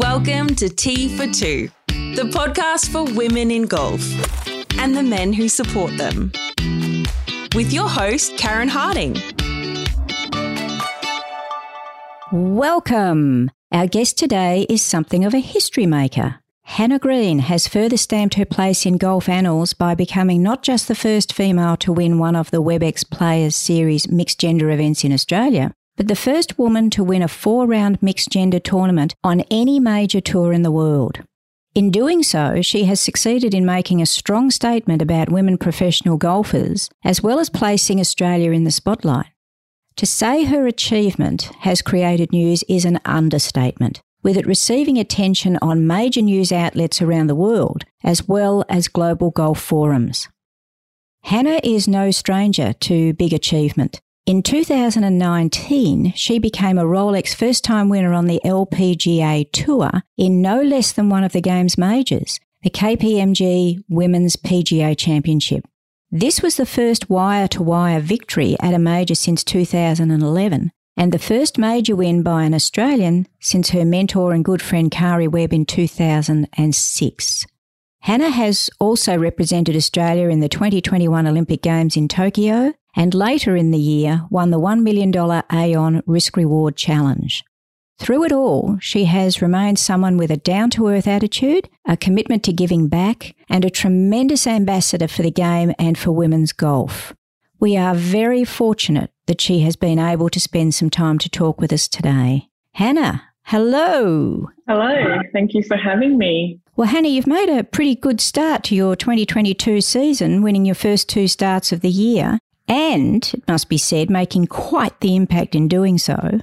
Welcome to Tea for Two, the podcast for women in golf and the men who support them. With your host, Karen Harding. Welcome. Our guest today is something of a history maker. Hannah Green has further stamped her place in golf annals by becoming not just the first female to win one of the WebEx Players Series mixed gender events in Australia, but the first woman to win a four round mixed gender tournament on any major tour in the world. In doing so, she has succeeded in making a strong statement about women professional golfers, as well as placing Australia in the spotlight. To say her achievement has created news is an understatement, with it receiving attention on major news outlets around the world, as well as global golf forums. Hannah is no stranger to big achievement. In 2019, she became a Rolex first time winner on the LPGA Tour in no less than one of the game's majors, the KPMG Women's PGA Championship. This was the first wire to wire victory at a major since 2011 and the first major win by an Australian since her mentor and good friend Karrie Webb in 2006. Hannah has also represented Australia in the 2021 Olympic Games in Tokyo and later in the year won the $1 million Aon Risk Reward Challenge. Through it all, she has remained someone with a down to earth attitude, a commitment to giving back, and a tremendous ambassador for the game and for women's golf. We are very fortunate that she has been able to spend some time to talk with us today. Hannah, hello. Hello, thank you for having me. Well, Hannah, you've made a pretty good start to your 2022 season, winning your first two starts of the year, and, it must be said, making quite the impact in doing so.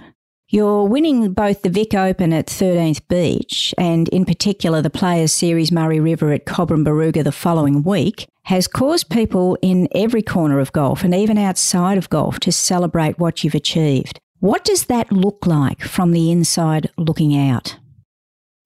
You're winning both the Vic Open at 13th Beach and, in particular, the Players Series Murray River at Cobram Barooga the following week has caused people in every corner of golf and even outside of golf to celebrate what you've achieved. What does that look like from the inside looking out?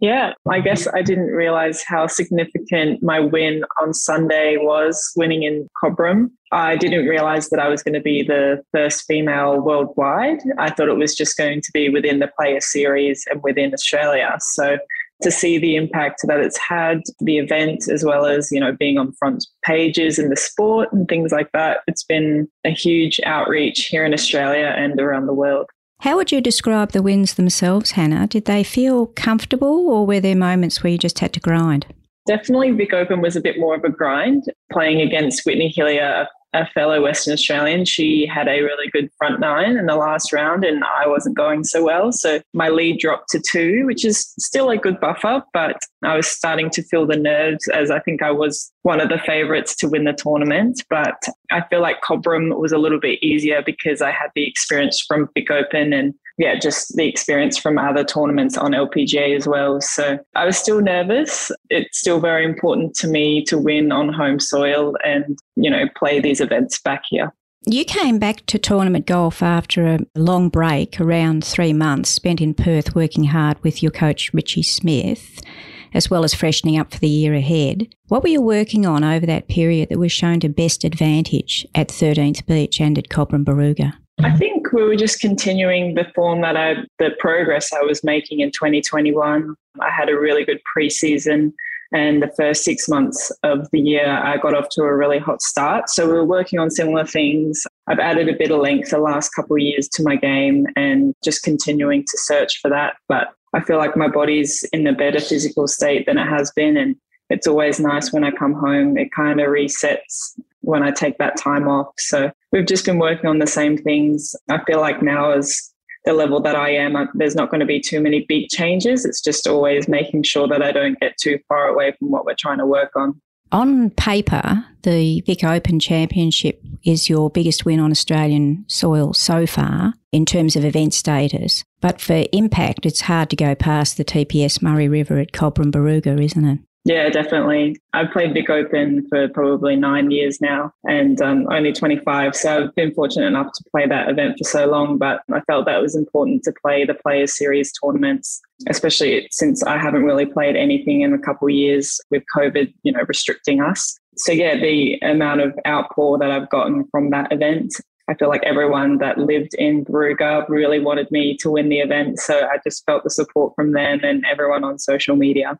Yeah, I mm-hmm. guess I didn't realize how significant my win on Sunday was winning in Cobram. I didn't realize that I was going to be the first female worldwide. I thought it was just going to be within the player series and within Australia. So to see the impact that it's had, the event, as well as, you know, being on front pages in the sport and things like that, it's been a huge outreach here in Australia and around the world. How would you describe the wins themselves, Hannah? Did they feel comfortable or were there moments where you just had to grind? Definitely, Vic Open was a bit more of a grind. Playing against Whitney Hillier, a fellow Western Australian, she had a really good front nine in the last round, and I wasn't going so well. So my lead dropped to two, which is still a good buffer, but I was starting to feel the nerves as I think I was one of the favourites to win the tournament. But I feel like Cobram was a little bit easier because I had the experience from Vic Open and yeah, just the experience from other tournaments on LPGA as well. So I was still nervous. It's still very important to me to win on home soil and, you know, play these events back here. You came back to tournament golf after a long break, around three months spent in Perth working hard with your coach, Ritchie Smith, as well as freshening up for the year ahead. What were you working on over that period that was shown to best advantage at 13th Beach and at Cobram Barooga? I think we were just continuing the form that I, the progress I was making in 2021. I had a really good preseason, and the first six months of the year, I got off to a really hot start. So we were working on similar things. I've added a bit of length the last couple of years to my game, and just continuing to search for that. But I feel like my body's in a better physical state than it has been, and it's always nice when I come home. It kind of resets when I take that time off. So we've just been working on the same things. I feel like now as the level that I am, there's not going to be too many big changes. It's just always making sure that I don't get too far away from what we're trying to work on. On paper, the Vic Open Championship is your biggest win on Australian soil so far in terms of event status. But for impact, it's hard to go past the TPS Murray River at Cobram Barooga, isn't it? Yeah, definitely. I've played Vic Open for probably nine years now and um, only 25. So I've been fortunate enough to play that event for so long, but I felt that it was important to play the Players Series tournaments, especially since I haven't really played anything in a couple of years with COVID, you know, restricting us. So yeah, the amount of outpour that I've gotten from that event I feel like everyone that lived in Barooga really wanted me to win the event. So I just felt the support from them and everyone on social media.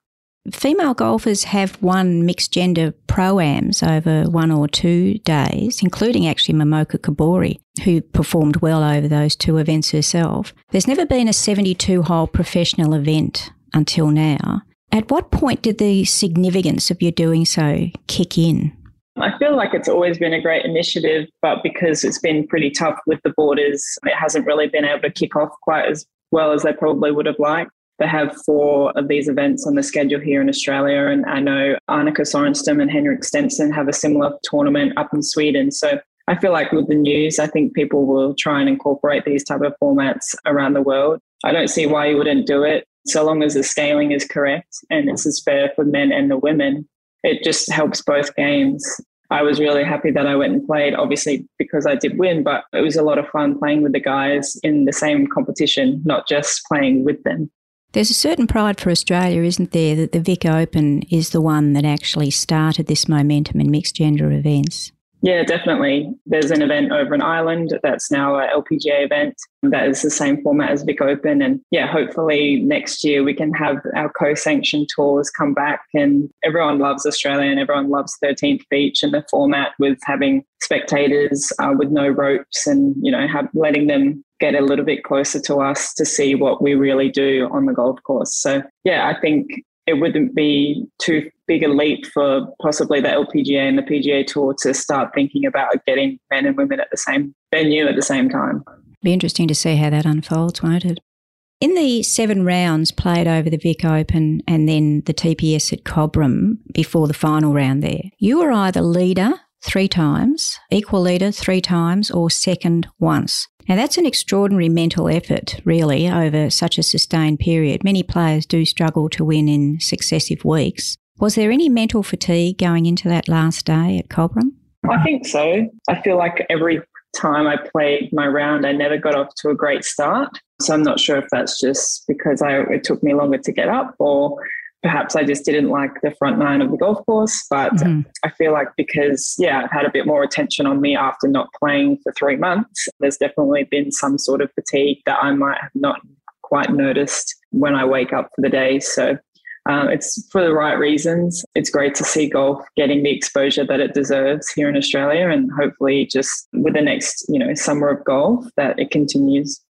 Female golfers have won mixed gender pro-ams over one or two days, including actually Momoka Kobori, who performed well over those two events herself. There's never been a 72 hole professional event until now. At what point did the significance of your doing so kick in? I feel like it's always been a great initiative, but because it's been pretty tough with the borders, it hasn't really been able to kick off quite as well as they probably would have liked. They have four of these events on the schedule here in Australia. And I know Annika Sorenstam and Henrik Stenson have a similar tournament up in Sweden. So I feel like with the news, I think people will try and incorporate these type of formats around the world. I don't see why you wouldn't do it so long as the scaling is correct and it's as fair for men and the women. It just helps both games. I was really happy that I went and played, obviously because I did win, but it was a lot of fun playing with the guys in the same competition, not just playing with them. There's a certain pride for Australia, isn't there, that the Vic Open is the one that actually started this momentum in mixed gender events? Yeah, definitely. There's an event over in Ireland that's now a LPGA event that is the same format as Vic Open. And yeah, hopefully next year we can have our co-sanctioned tours come back and everyone loves Australia and everyone loves 13th Beach and the format with having spectators uh, with no ropes and, you know, have, letting them get a little bit closer to us to see what we really do on the golf course. So yeah, I think it wouldn't be too big a leap for possibly the LPGA and the PGA Tour to start thinking about getting men and women at the same venue at the same time. Be interesting to see how that unfolds, won't it? In the seven rounds played over the Vic Open and then the TPS at Cobram before the final round there, you were either leader three times, equal leader three times, or second once. Now, that's an extraordinary mental effort, really, over such a sustained period. Many players do struggle to win in successive weeks. Was there any mental fatigue going into that last day at Cobram? I think so. I feel like every time I played my round, I never got off to a great start. So I'm not sure if that's just because I, it took me longer to get up or perhaps I just didn't like the front nine of the golf course. But mm-hmm. I feel like because, yeah, I've had a bit more attention on me after not playing for three months, there's definitely been some sort of fatigue that I might have not quite noticed when I wake up for the day. So um, it's for the right reasons. It's great to see golf getting the exposure that it deserves here in Australia, and hopefully, just with the next, you know, summer of golf, that it continues.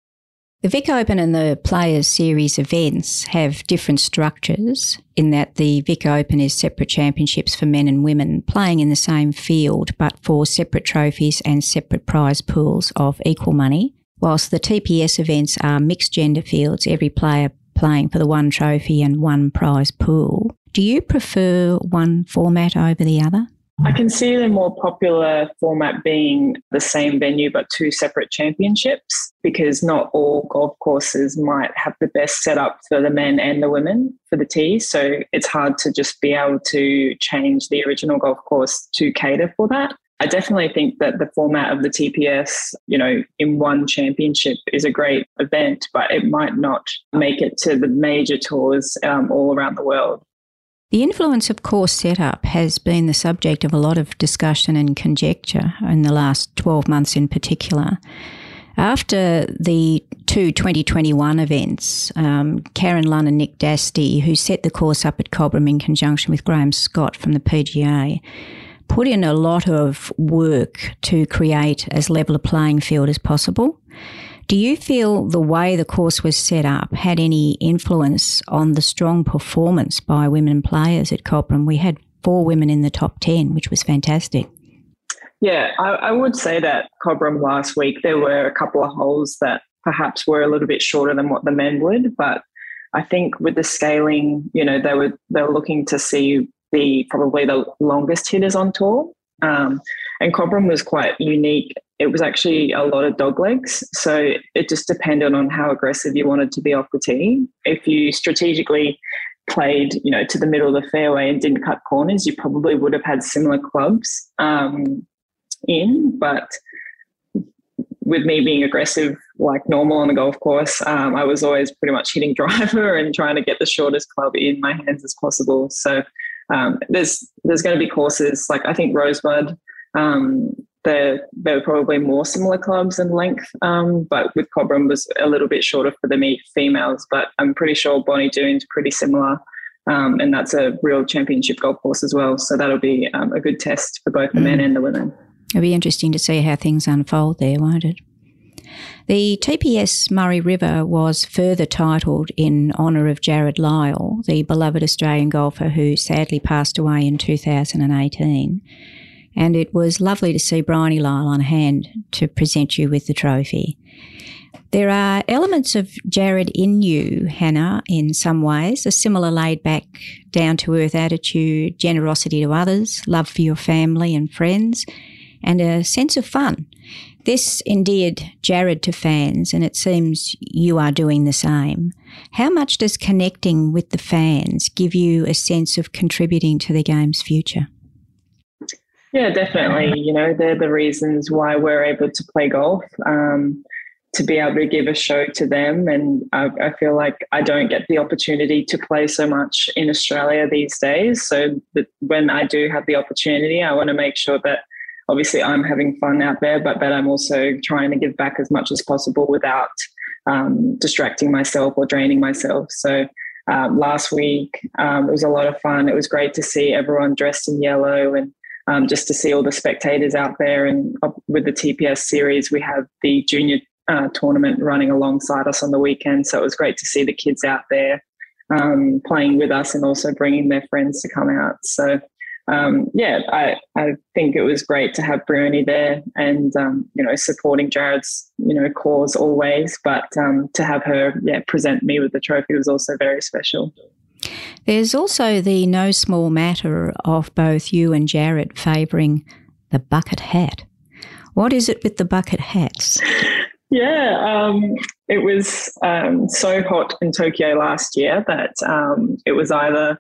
The Vic Open and the Players Series events have different structures in that the Vic Open is separate championships for men and women playing in the same field but for separate trophies and separate prize pools of equal money, whilst the TPS events are mixed gender fields, every player playing for the one trophy and one prize pool. Do you prefer one format over the other? I can see the more popular format being the same venue but two separate championships because not all golf courses might have the best setup for the men and the women for the tees. So it's hard to just be able to change the original golf course to cater for that. I definitely think that the format of the TPS, you know, in one championship is a great event, but it might not make it to the major tours um, all around the world. The influence of course setup has been the subject of a lot of discussion and conjecture in the last 12 months in particular. After the two 2021 events, um, Karen Lunn and Nick Dastey, who set the course up at Cobram in conjunction with Graham Scott from the PGA, put in a lot of work to create as level a playing field as possible. Do you feel the way the course was set up had any influence on the strong performance by women players at Cobram? We had four women in the top 10, which was fantastic. Yeah, I, I would say that Cobram last week, there were a couple of holes that perhaps were a little bit shorter than what the men would, but I think with the scaling, you know, they were they were looking to see the probably the longest hitters on tour. Um, and Cobram was quite unique. It was actually a lot of dog legs. So it just depended on how aggressive you wanted to be off the tee. If you strategically played, you know, to the middle of the fairway and didn't cut corners, you probably would have had similar clubs um, in. But with me being aggressive like normal on the golf course, um, I was always pretty much hitting driver and trying to get the shortest club in my hands as possible. So um, there's there's going to be courses like I think Rosebud um, they're, they're probably more similar clubs in length, um, but with Cobram was a little bit shorter for the females. But I'm pretty sure Bonnie Doon's pretty similar, um, and that's a real championship golf course as well. So that'll be um, a good test for both the mm. men and the women. It'll be interesting to see how things unfold there, won't it? The TPS Murray River was further titled in honour of Jarrod Lyle, the beloved Australian golfer who sadly passed away in 2018 and it was lovely to see Bryony Lyle on hand to present you with the trophy. There are elements of Jarrod in you, Hannah, in some ways, a similar laid back, down to earth attitude, generosity to others, love for your family and friends, and a sense of fun. This endeared Jarrod to fans, and it seems you are doing the same. How much does connecting with the fans give you a sense of contributing to the game's future? Yeah, definitely. You know, they're the reasons why we're able to play golf. Um, to be able to give a show to them. And I, I, feel like I don't get the opportunity to play so much in Australia these days. So when I do have the opportunity, I want to make sure that obviously I'm having fun out there, but that I'm also trying to give back as much as possible without um, distracting myself or draining myself. So um, last week um, it was a lot of fun. It was great to see everyone dressed in yellow and um, just to see all the spectators out there. And with the TPS series, we have the junior uh, tournament running alongside us on the weekend. So it was great to see the kids out there um, playing with us and also bringing their friends to come out. So um, yeah, I, I think it was great to have Bryony there and, um, you know, supporting Jarrod's, you know, cause always. But um, to have her, yeah, present me with the trophy was also very special. There's also the no small matter of both you and Jarrod favouring the bucket hat. What is it with the bucket hats? Yeah, um, it was um, so hot in Tokyo last year that um, it was either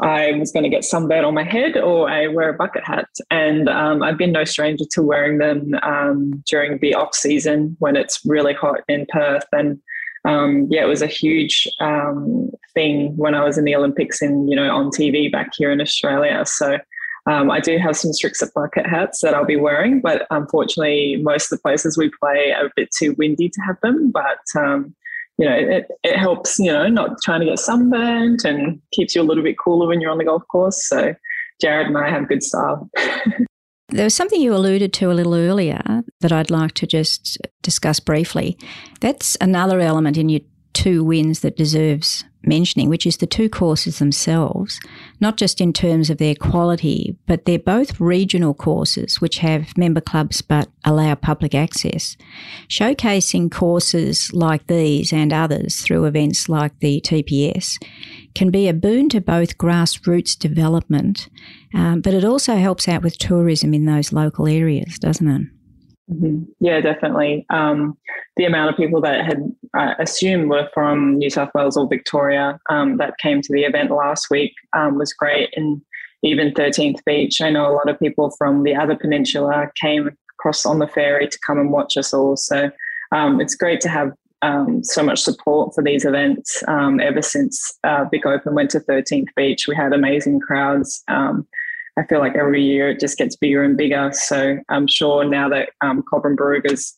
I was going to get sunburn on my head or I wear a bucket hat. And um, I've been no stranger to wearing them um, during the off season when it's really hot in Perth. And um, yeah, it was a huge um, thing when I was in the Olympics and you know on TV back here in Australia. So um, I do have some Srixon bucket hats that I'll be wearing, but unfortunately, most of the places we play are a bit too windy to have them. But um, you know, it, it helps. You know, not trying to get sunburnt and keeps you a little bit cooler when you're on the golf course. So Jarrod and I have good style. There was something you alluded to a little earlier that I'd like to just discuss briefly. That's another element in your two wins that deserves mentioning, which is the two courses themselves, not just in terms of their quality, but they're both regional courses which have member clubs but allow public access. Showcasing courses like these and others through events like the TPS can be a boon to both grassroots development, um, but it also helps out with tourism in those local areas, doesn't it? Mm-hmm. Yeah, definitely. Um, the amount of people that had I assumed were from New South Wales or Victoria um, that came to the event last week um, was great. And even 13th Beach, I know a lot of people from the other peninsula came across on the ferry to come and watch us all. So um, it's great to have um, so much support for these events. Um, ever since uh, Vic Open went to 13th Beach, we had amazing crowds. I feel like every year it just gets bigger and bigger. So I'm sure now that um, Cobram is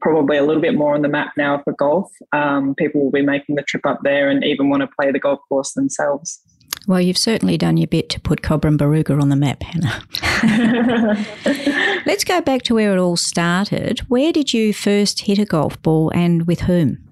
probably a little bit more on the map now for golf, um, people will be making the trip up there and even want to play the golf course themselves. Well, you've certainly done your bit to put Cobram Barooga on the map, Hannah. Let's go back to where it all started. Where did you first hit a golf ball and with whom?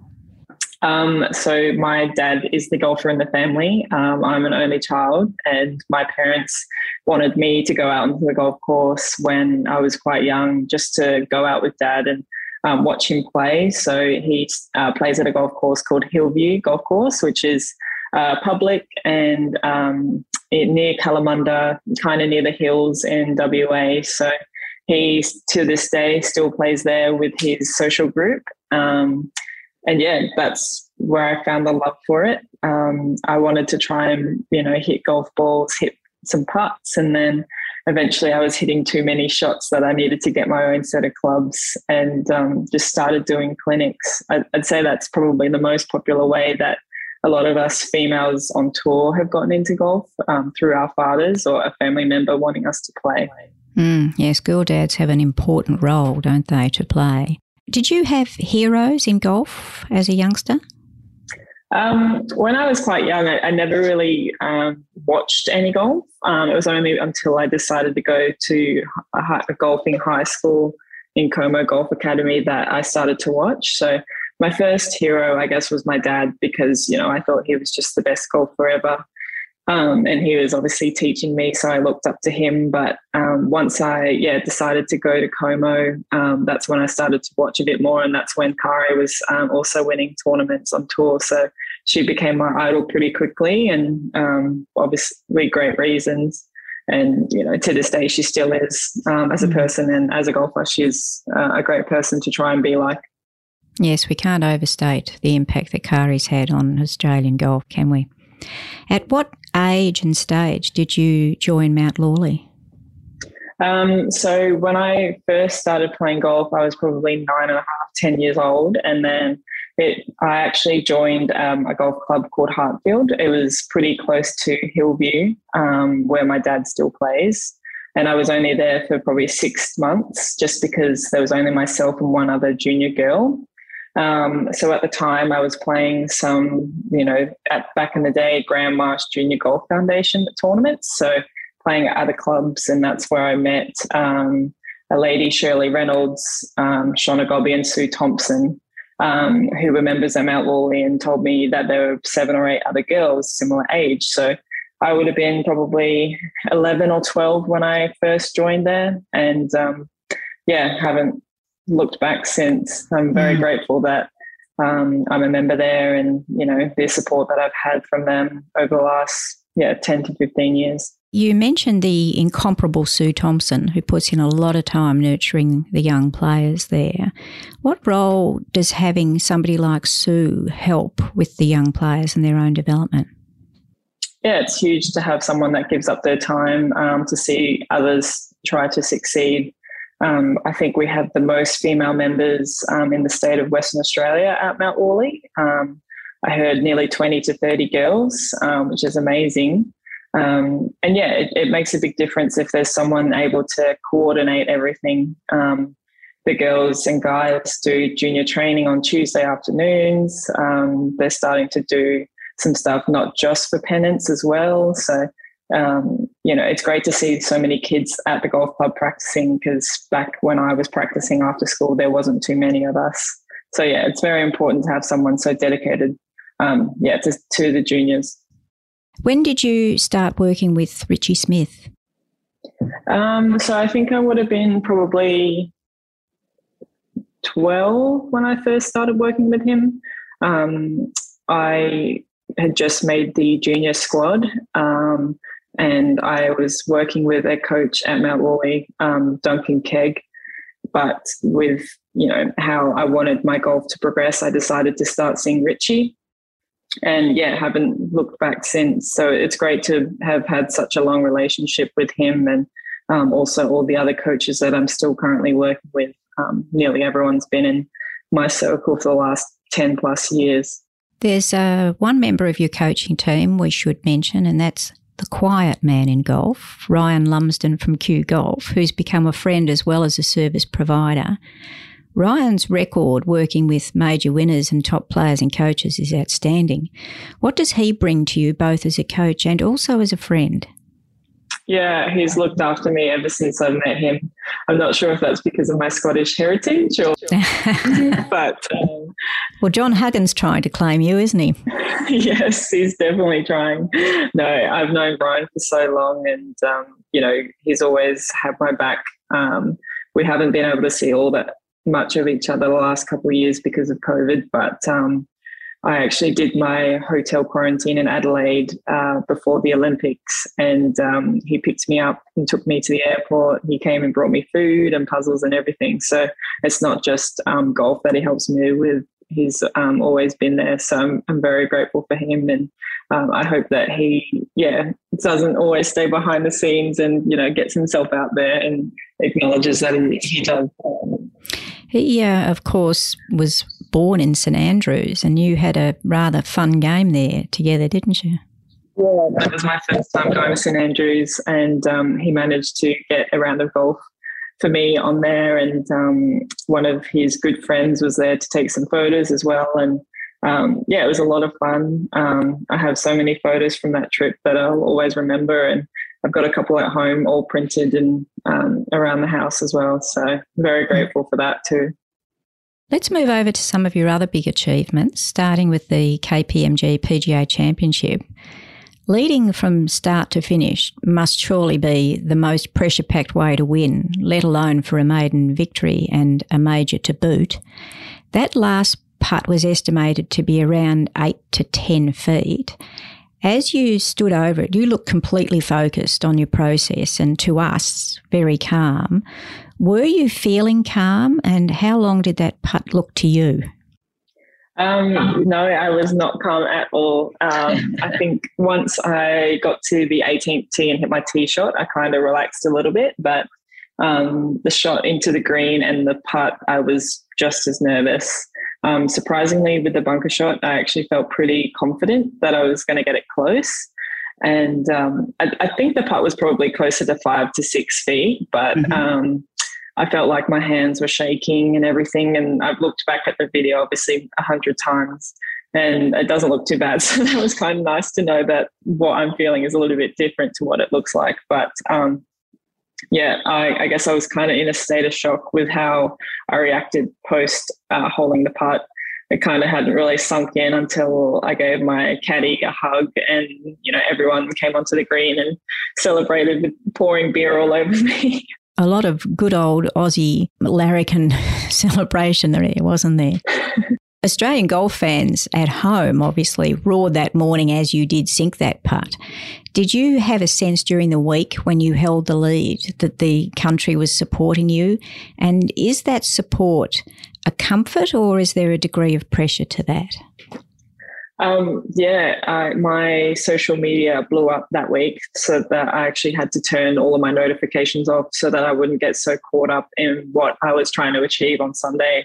Um, so my dad is the golfer in the family. Um, I'm an only child, and my parents wanted me to go out onto the golf course when I was quite young, just to go out with dad and um, watch him play. So he uh, plays at a golf course called Hillview Golf Course, which is uh, public and um, near Kalamunda, kind of near the hills in WA. So he to this day still plays there with his social group. Um, and yeah, that's where I found the love for it. Um, I wanted to try and you know hit golf balls, hit some putts, and then eventually I was hitting too many shots that I needed to get my own set of clubs, and um, just started doing clinics. I'd, I'd say that's probably the most popular way that a lot of us females on tour have gotten into golf um, through our fathers or a family member wanting us to play. Mm, yes, girl dads have an important role, don't they, to play. Did you have heroes in golf as a youngster? Um, when I was quite young, I, I never really um, watched any golf. Um, it was only until I decided to go to a, a, golfing high school in Como Golf Academy that I started to watch. So my first hero, I guess, was my dad because you know I thought he was just the best golfer ever. Um, and he was obviously teaching me, so I looked up to him. But um, once I yeah decided to go to Como, um, that's when I started to watch a bit more, and that's when Karrie was um, also winning tournaments on tour. So she became my idol pretty quickly, and um, obviously great reasons. And you know, to this day, she still is um, as a mm. person and as a golfer. She's uh, a great person to try and be like. Yes, we can't overstate the impact that Karrie's had on Australian golf, can we? At what age and stage did you join Mount Lawley? Um, so when I first started playing golf, I was probably nine and a half, ten years old, and then it, I actually joined um, a golf club called Hartfield. It was pretty close to Hillview, um, where my dad still plays. And I was only there for probably six months just because there was only myself and one other junior girl. Um, so at the time, I was playing some, you know, at back in the day, Graham Marsh Junior Golf Foundation tournaments. So playing at other clubs, and that's where I met um, a lady, Shirley Reynolds, um, Shona Gobby, and Sue Thompson, um, who were members at Mount Lawley, and told me that there were seven or eight other girls similar age. So I would have been probably 11 or 12 when I first joined there. And um, yeah, haven't looked back since. I'm very mm. grateful that um, I'm a member there and, you know, the support that I've had from them over the last, yeah, 10 to 15 years. You mentioned the incomparable Sue Thompson, who puts in a lot of time nurturing the young players there. What role does having somebody like Sue help with the young players and their own development? Yeah, it's huge to have someone that gives up their time um, to see others try to succeed um, I think we have the most female members um, in the state of Western Australia at Mount Lawley. Um, I heard nearly 20 to 30 girls, um, which is amazing. Um, and yeah, it, it, makes a big difference if there's someone able to coordinate everything. Um, the girls and guys do junior training on Tuesday afternoons. they're starting to do some stuff not just for pennants as well. So um, you know, it's great to see so many kids at the golf club practicing because back when I was practicing after school, there wasn't too many of us. So yeah, it's very important to have someone so dedicated, um, yeah, to, to the juniors. When did you start working with Ritchie Smith? Um, so I think I would have been probably 12 when I first started working with him. Um, I had just made the junior squad. Um, and I was working with a coach at Mount Lawley, um, Duncan Kegg. But with you know how I wanted my golf to progress, I decided to start seeing Ritchie, and yeah, haven't looked back since. So it's great to have had such a long relationship with him, and um, also all the other coaches that I'm still currently working with. Um, nearly everyone's been in my circle for the last ten plus years. There's uh, one member of your coaching team we should mention, and that's the quiet man in golf, Ryan Lumsden from Q Golf, who's become a friend as well as a service provider. Ryan's record working with major winners and top players and coaches is outstanding. What does he bring to you both as a coach and also as a friend? Yeah, he's looked after me ever since I met him. I'm not sure if that's because of my Scottish heritage or, but. Um, well, John Huggins trying to claim you, isn't he? yes, he's definitely trying. No, I've known Ryan for so long, and um, you know he's always had my back. Um, we haven't been able to see all that much of each other the last couple of years because of COVID, but um, I actually did my hotel quarantine in Adelaide uh, before the Olympics, and um, he picked me up and took me to the airport. He came and brought me food and puzzles and everything. So it's not just um, golf that he helps me with. He's um, always been there, so I'm, I'm very grateful for him, and um, I hope that he, yeah, doesn't always stay behind the scenes and you know gets himself out there and acknowledges that he, he does. He, uh, of course, was born in St Andrews, and you had a rather fun game there together, didn't you? Yeah, that was my first time going to St Andrews, and um, he managed to get a round of golf for me on there. And um, one of his good friends was there to take some photos as well. And um, yeah, it was a lot of fun. Um, I have so many photos from that trip that I'll always remember, and I've got a couple at home, all printed and um, around the house as well. So very grateful for that too. Let's move over to some of your other big achievements, starting with the KPMG PGA Championship. Leading from start to finish must surely be the most pressure packed way to win, let alone for a maiden victory and a major to boot. That last putt was estimated to be around 8 to 10 feet. As you stood over it, you looked completely focused on your process and to us, very calm. Were you feeling calm and how long did that putt look to you? Um, no, I was not calm at all. Um, I think once I got to the 18th tee and hit my tee shot, I kind of relaxed a little bit. But um, the shot into the green and the putt, I was just as nervous. Um, surprisingly, with the bunker shot, I actually felt pretty confident that I was going to get it close. And um, I, I, think the putt was probably closer to five to six feet, but mm-hmm. um, I felt like my hands were shaking and everything. And I've looked back at the video obviously a hundred times and it doesn't look too bad. So that was kind of nice to know that what I'm feeling is a little bit different to what it looks like. But um, yeah, I, I, guess I was kind of in a state of shock with how I reacted post uh, holding the putt. It kind of hadn't really sunk in until I gave my caddy a hug, and you know everyone came onto the green and celebrated with pouring beer all over me. A lot of good old Aussie larrikin celebration there, wasn't there? Australian golf fans at home obviously roared that morning as you did sink that putt. Did you have a sense during the week when you held the lead that the country was supporting you? And is that support a comfort or is there a degree of pressure to that? Um, yeah, my social media blew up that week so that I actually had to turn all of my notifications off so that I wouldn't get so caught up in what I was trying to achieve on Sunday.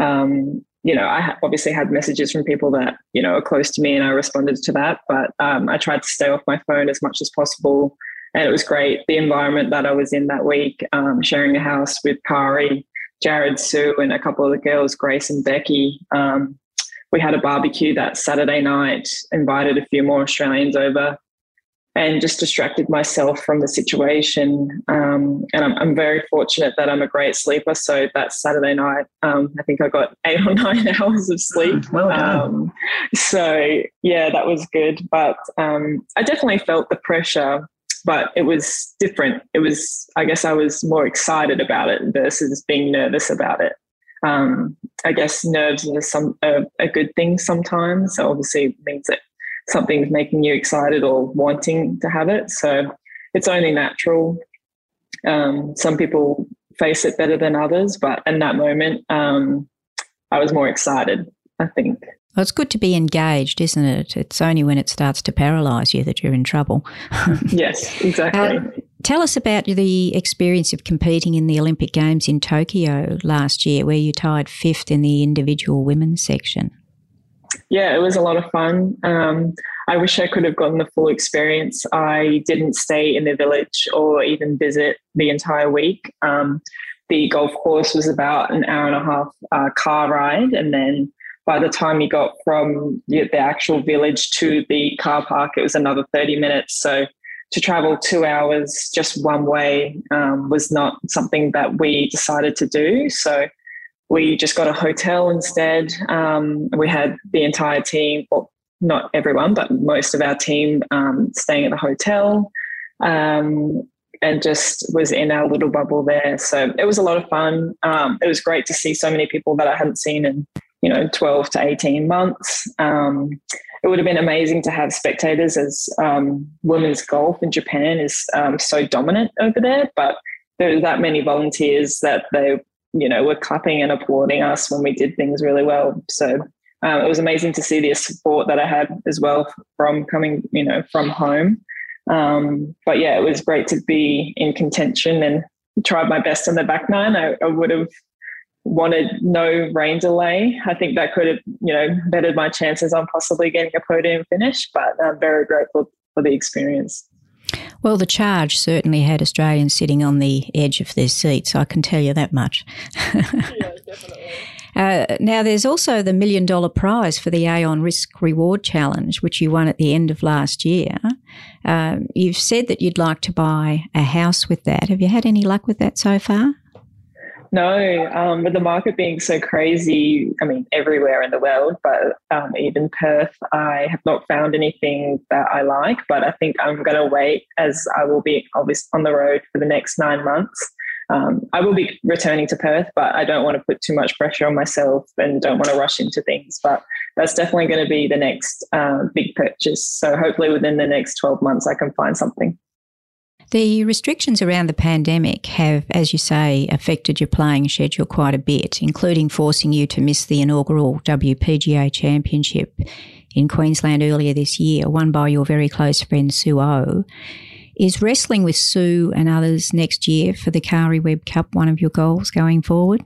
Um, you know, I obviously had messages from people that, you know, are close to me and I responded to that. But um, I tried to stay off my phone as much as possible. And it was great. The environment that I was in that week, um, sharing a house with Karrie, Jared, Su, and a couple of the girls, Grace and Becky. Um, we had a barbecue that Saturday night, invited a few more Australians over and just distracted myself from the situation. Um, and I'm, I'm, very fortunate that I'm a great sleeper. So that Saturday night, um, I think I got eight or nine hours of sleep. Well um, so yeah, that was good. But um, I definitely felt the pressure, but it was different. It was, I guess, I was more excited about it versus being nervous about it. Um, I guess nerves are some a, a good thing sometimes. So obviously, it means that something's making you excited or wanting to have it. So it's only natural. Um, some people face it better than others, but in that moment, um, I was more excited, I think. Well, it's good to be engaged, isn't it? It's only when it starts to paralyse you that you're in trouble. yes, exactly. Uh, tell us about the experience of competing in the Olympic Games in Tokyo last year, where you tied fifth in the individual women's section yeah, it was a lot of fun. Um, I wish I could have gotten the full experience. I didn't stay in the village or even visit the entire week. Um, the golf course was about an hour and a half uh, car ride, and then by the time you got from the, actual village to the car park, it was another 30 minutes. So to travel two hours just one way um, was not something that we decided to do. So we just got a hotel instead. Um, we had the entire team, well, not everyone, but most of our team um, staying at the hotel um, and just was in our little bubble there. So it was a lot of fun. Um, it was great to see so many people that I hadn't seen in, you know, 12 to 18 months. Um, it would have been amazing to have spectators as um, women's golf in Japan is so dominant over there, but there were that many volunteers that they you know, were clapping and applauding us when we did things really well. So um, it was amazing to see the support that I had as well from coming, you know, from home. Um, but yeah, it was great to be in contention and tried my best on the back nine. I, I would have wanted no rain delay. I think that could have, you know, bettered my chances on possibly getting a podium finish. But I'm very grateful for the experience. Well, the charge certainly had Australians sitting on the edge of their seats. I can tell you that much. yeah, definitely. Uh, now, there's also the million dollar prize for the Aon Risk Reward Challenge, which you won at the end of last year. Um, you've said that you'd like to buy a house with that. Have you had any luck with that so far? No, um, with the market being so crazy, I mean, everywhere in the world, but um, even Perth, I have not found anything that I like. But I think I'm going to wait as I will be obviously on the road for the next nine months. Um, I will be returning to Perth, but I don't want to put too much pressure on myself and don't want to rush into things. But that's definitely going to be the next uh, big purchase. So hopefully within the next 12 months, I can find something. The restrictions around the pandemic have, as you say, affected your playing schedule quite a bit, including forcing you to miss the inaugural WPGA Championship in Queensland earlier this year, won by your very close friend Sue O. Is wrestling with Su and others next year for the Karrie Webb Cup one of your goals going forward?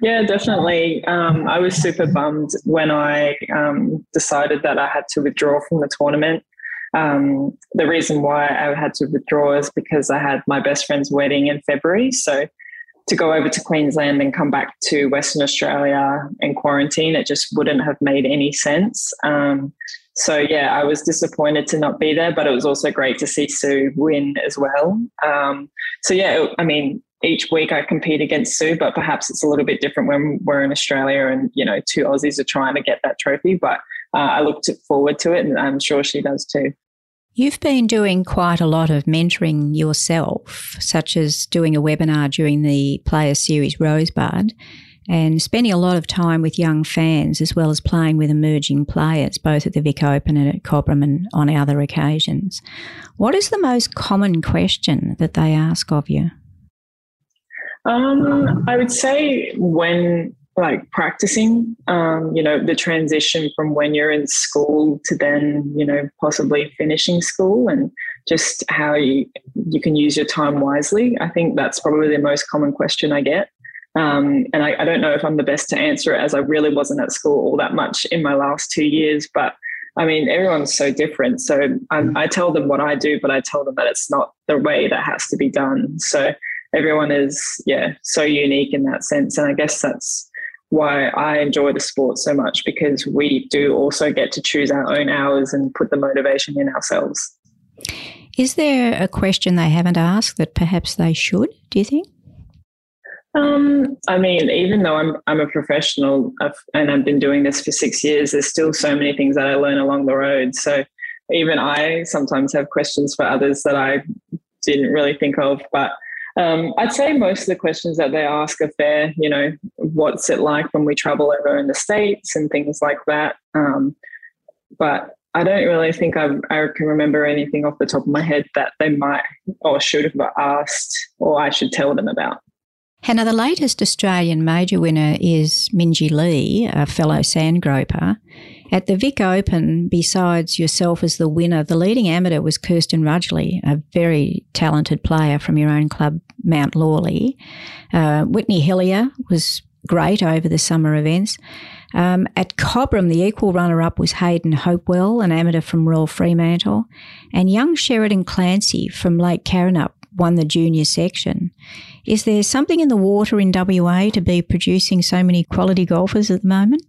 Yeah, definitely. Um, I was super bummed when I um, decided that I had to withdraw from the tournament. Um, the reason why I had to withdraw is because I had my best friend's wedding in February. So to go over to Queensland and come back to Western Australia and quarantine, it just wouldn't have made any sense. Um, so yeah, I was disappointed to not be there, but it was also great to see Su win as well. Um, so yeah, I mean, each week I compete against Su, but perhaps it's a little bit different when we're in Australia and you know two Aussies are trying to get that trophy. But uh, I looked forward to it, and I'm sure she does too. You've been doing quite a lot of mentoring yourself, such as doing a webinar during the Player Series Rosebud and spending a lot of time with young fans as well as playing with emerging players, both at the Vic Open and at Cobram and on other occasions. What is the most common question that they ask of you? Um, I would say when like practicing um, you know the transition from when you're in school to then you know possibly finishing school and just how you you can use your time wisely i think that's probably the most common question i get um, and I, I don't know if i'm the best to answer it as i really wasn't at school all that much in my last two years but I mean, everyone's so different. So I, I, tell them what I do, but I tell them that it's not the way that has to be done. So everyone is, yeah, so unique in that sense. And I guess that's why I enjoy the sport so much because we do also get to choose our own hours and put the motivation in ourselves. Is there a question they haven't asked that perhaps they should, do you think? Um, I mean, even though I'm I'm a professional and I've been doing this for six years, there's still so many things that I learn along the road. So even I sometimes have questions for others that I didn't really think of. But um, I'd say most of the questions that they ask are fair. You know, what's it like when we travel over in the States and things like that. Um, but I don't really think I, I can remember anything off the top of my head that they might or should have asked or I should tell them about. Hannah, the latest Australian major winner is Minjee Lee, a fellow sand sandgroper. At the Vic Open, besides yourself as the winner, the leading amateur was Kirsten Rudgley, a very talented player from your own club, Mount Lawley. Uh, Whitney Hillier was great over the summer events. Um, at Cobram, the equal runner up was Hayden Hopewell, an amateur from Royal Fremantle, and young Sheridan Clancy from Lake Karrinyup won the junior section. Is there something in the water in WA to be producing so many quality golfers at the moment?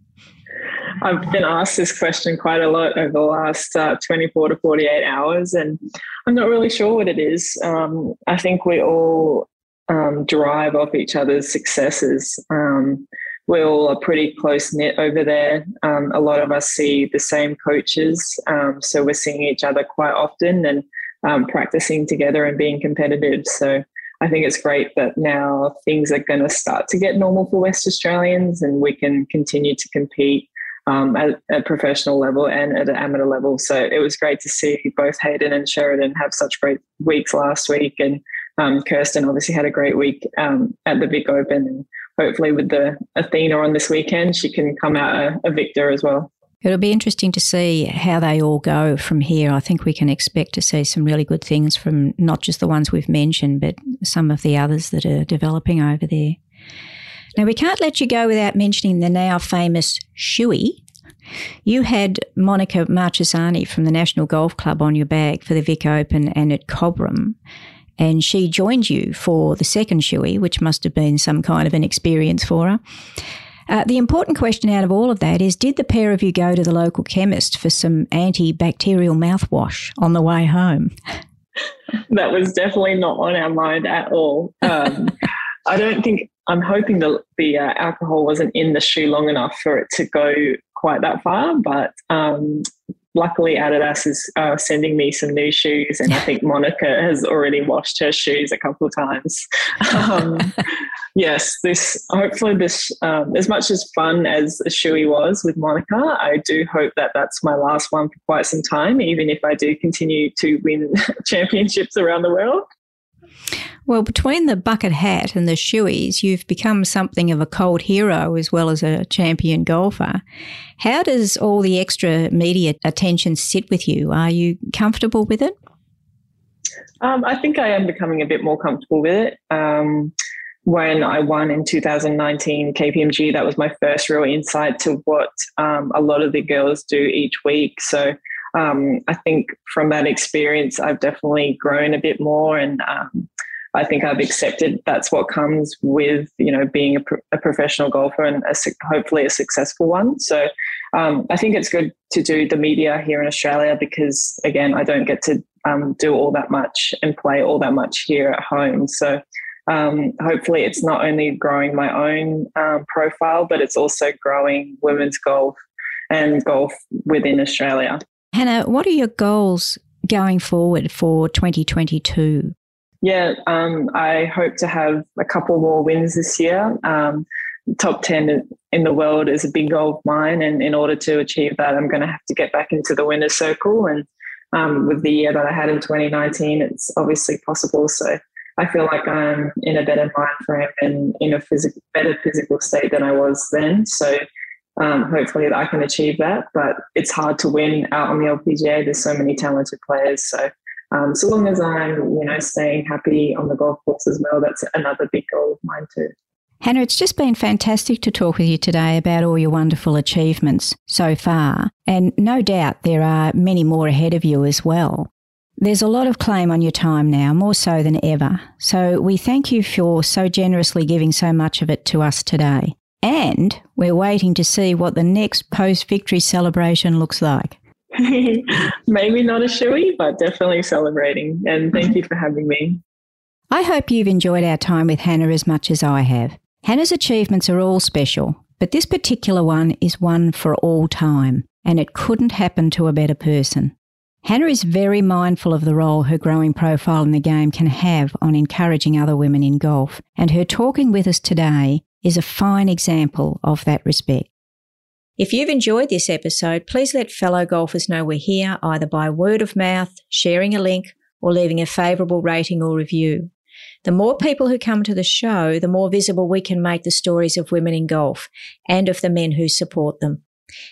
I've been asked this question quite a lot over the last uh, 24 to 48 hours, and I'm not really sure what it is. Um, I think we all um, derive off each other's successes. Um, we all are pretty close knit over there. Um, a lot of us see the same coaches, um, so we're seeing each other quite often and um, practicing together and being competitive. So I think it's great that now things are going to start to get normal for West Australians and we can continue to compete um, at a professional level and at an amateur level. So it was great to see both Hayden and Sheridan have such great weeks last week. And um, Kirsten obviously had a great week um, at the Vic Open. And hopefully, with the Athena on this weekend, she can come out a, a victor as well. It'll be interesting to see how they all go from here. I think we can expect to see some really good things from not just the ones we've mentioned, but some of the others that are developing over there. Now, we can't let you go without mentioning the now famous Shoey. You had Monica Marchesani from the National Golf Club on your bag for the Vic Open and at Cobram, and she joined you for the second shoey, which must have been some kind of an experience for her. Uh, the important question out of all of that is Did the pair of you go to the local chemist for some antibacterial mouthwash on the way home? that was definitely not on our mind at all. Um, I don't think, I'm hoping the, the uh, alcohol wasn't in the shoe long enough for it to go quite that far, but um, luckily Adidas is uh, sending me some new shoes, and I think Momoka has already washed her shoes a couple of times. Um, yes, this hopefully this um, as much as fun as a shoey was with Momoka, I do hope that that's my last one for quite some time, even if I do continue to win championships around the world. Well, between the bucket hat and the shoeys, you've become something of a cold hero as well as a champion golfer. How does all the extra media attention sit with you? Are you comfortable with it? Um, I think I am becoming a bit more comfortable with it. Um, when I won in 2019 KPMG, that was my first real insight to what um, a lot of the girls do each week. So um, I think from that experience, I've definitely grown a bit more and um, I think I've accepted that's what comes with you know being a, pro- a professional golfer and a, hopefully a successful one. So um, I think it's good to do the media here in Australia because again I don't get to um, do all that much and play all that much here at home. So um, hopefully it's not only growing my own um, profile but it's also growing women's golf and golf within Australia. Hannah, what are your goals going forward for 2022? Yeah, um, I hope to have a couple more wins this year. Um, top 10 in the world is a big goal of mine. And in order to achieve that, I'm going to have to get back into the winner's circle. And um, with the year that I had in 2019, it's obviously possible. So I feel like I'm in a better mind frame and in a physical, better physical state than I was then. So um, hopefully I can achieve that. But it's hard to win out on the LPGA. There's so many talented players. So um, so long as I'm, you know, staying happy on the golf course as well, that's another big goal of mine too. Hannah, it's just been fantastic to talk with you today about all your wonderful achievements so far. And no doubt there are many more ahead of you as well. There's a lot of claim on your time now, more so than ever. So we thank you for so generously giving so much of it to us today. And we're waiting to see what the next post victory celebration looks like. Maybe not a shoey, but definitely celebrating. And thank you for having me. I hope you've enjoyed our time with Hannah as much as I have. Hannah's achievements are all special, but this particular one is one for all time, and it couldn't happen to a better person. Hannah is very mindful of the role her growing profile in the game can have on encouraging other women in golf, and her talking with us today is a fine example of that respect. If you've enjoyed this episode, please let fellow golfers know we're here either by word of mouth, sharing a link, or leaving a favourable rating or review. The more people who come to the show, the more visible we can make the stories of women in golf and of the men who support them.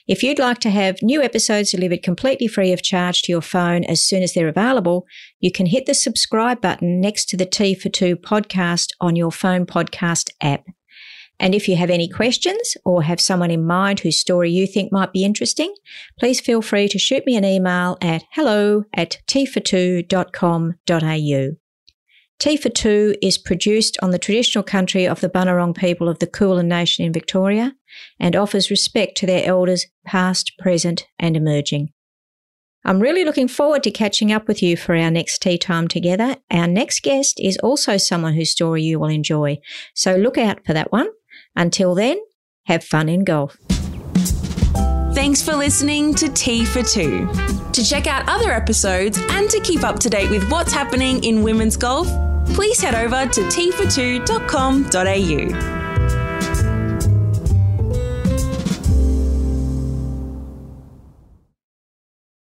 If you'd like to have new episodes delivered completely free of charge to your phone as soon as they're available, you can hit the subscribe button next to the T for Two podcast on your phone podcast app. And if you have any questions or have someone in mind whose story you think might be interesting, please feel free to shoot me an email at hello at t42.com.au. T for Two is produced on the traditional country of the Bunurong people of the Kulin Nation in Victoria and offers respect to their elders past, present and emerging. I'm really looking forward to catching up with you for our next tea time together. Our next guest is also someone whose story you will enjoy, so look out for that one. Until then, have fun in golf. Thanks for listening to T for Two. To check out other episodes and to keep up to date with what's happening in women's golf, please head over to t42.com.au.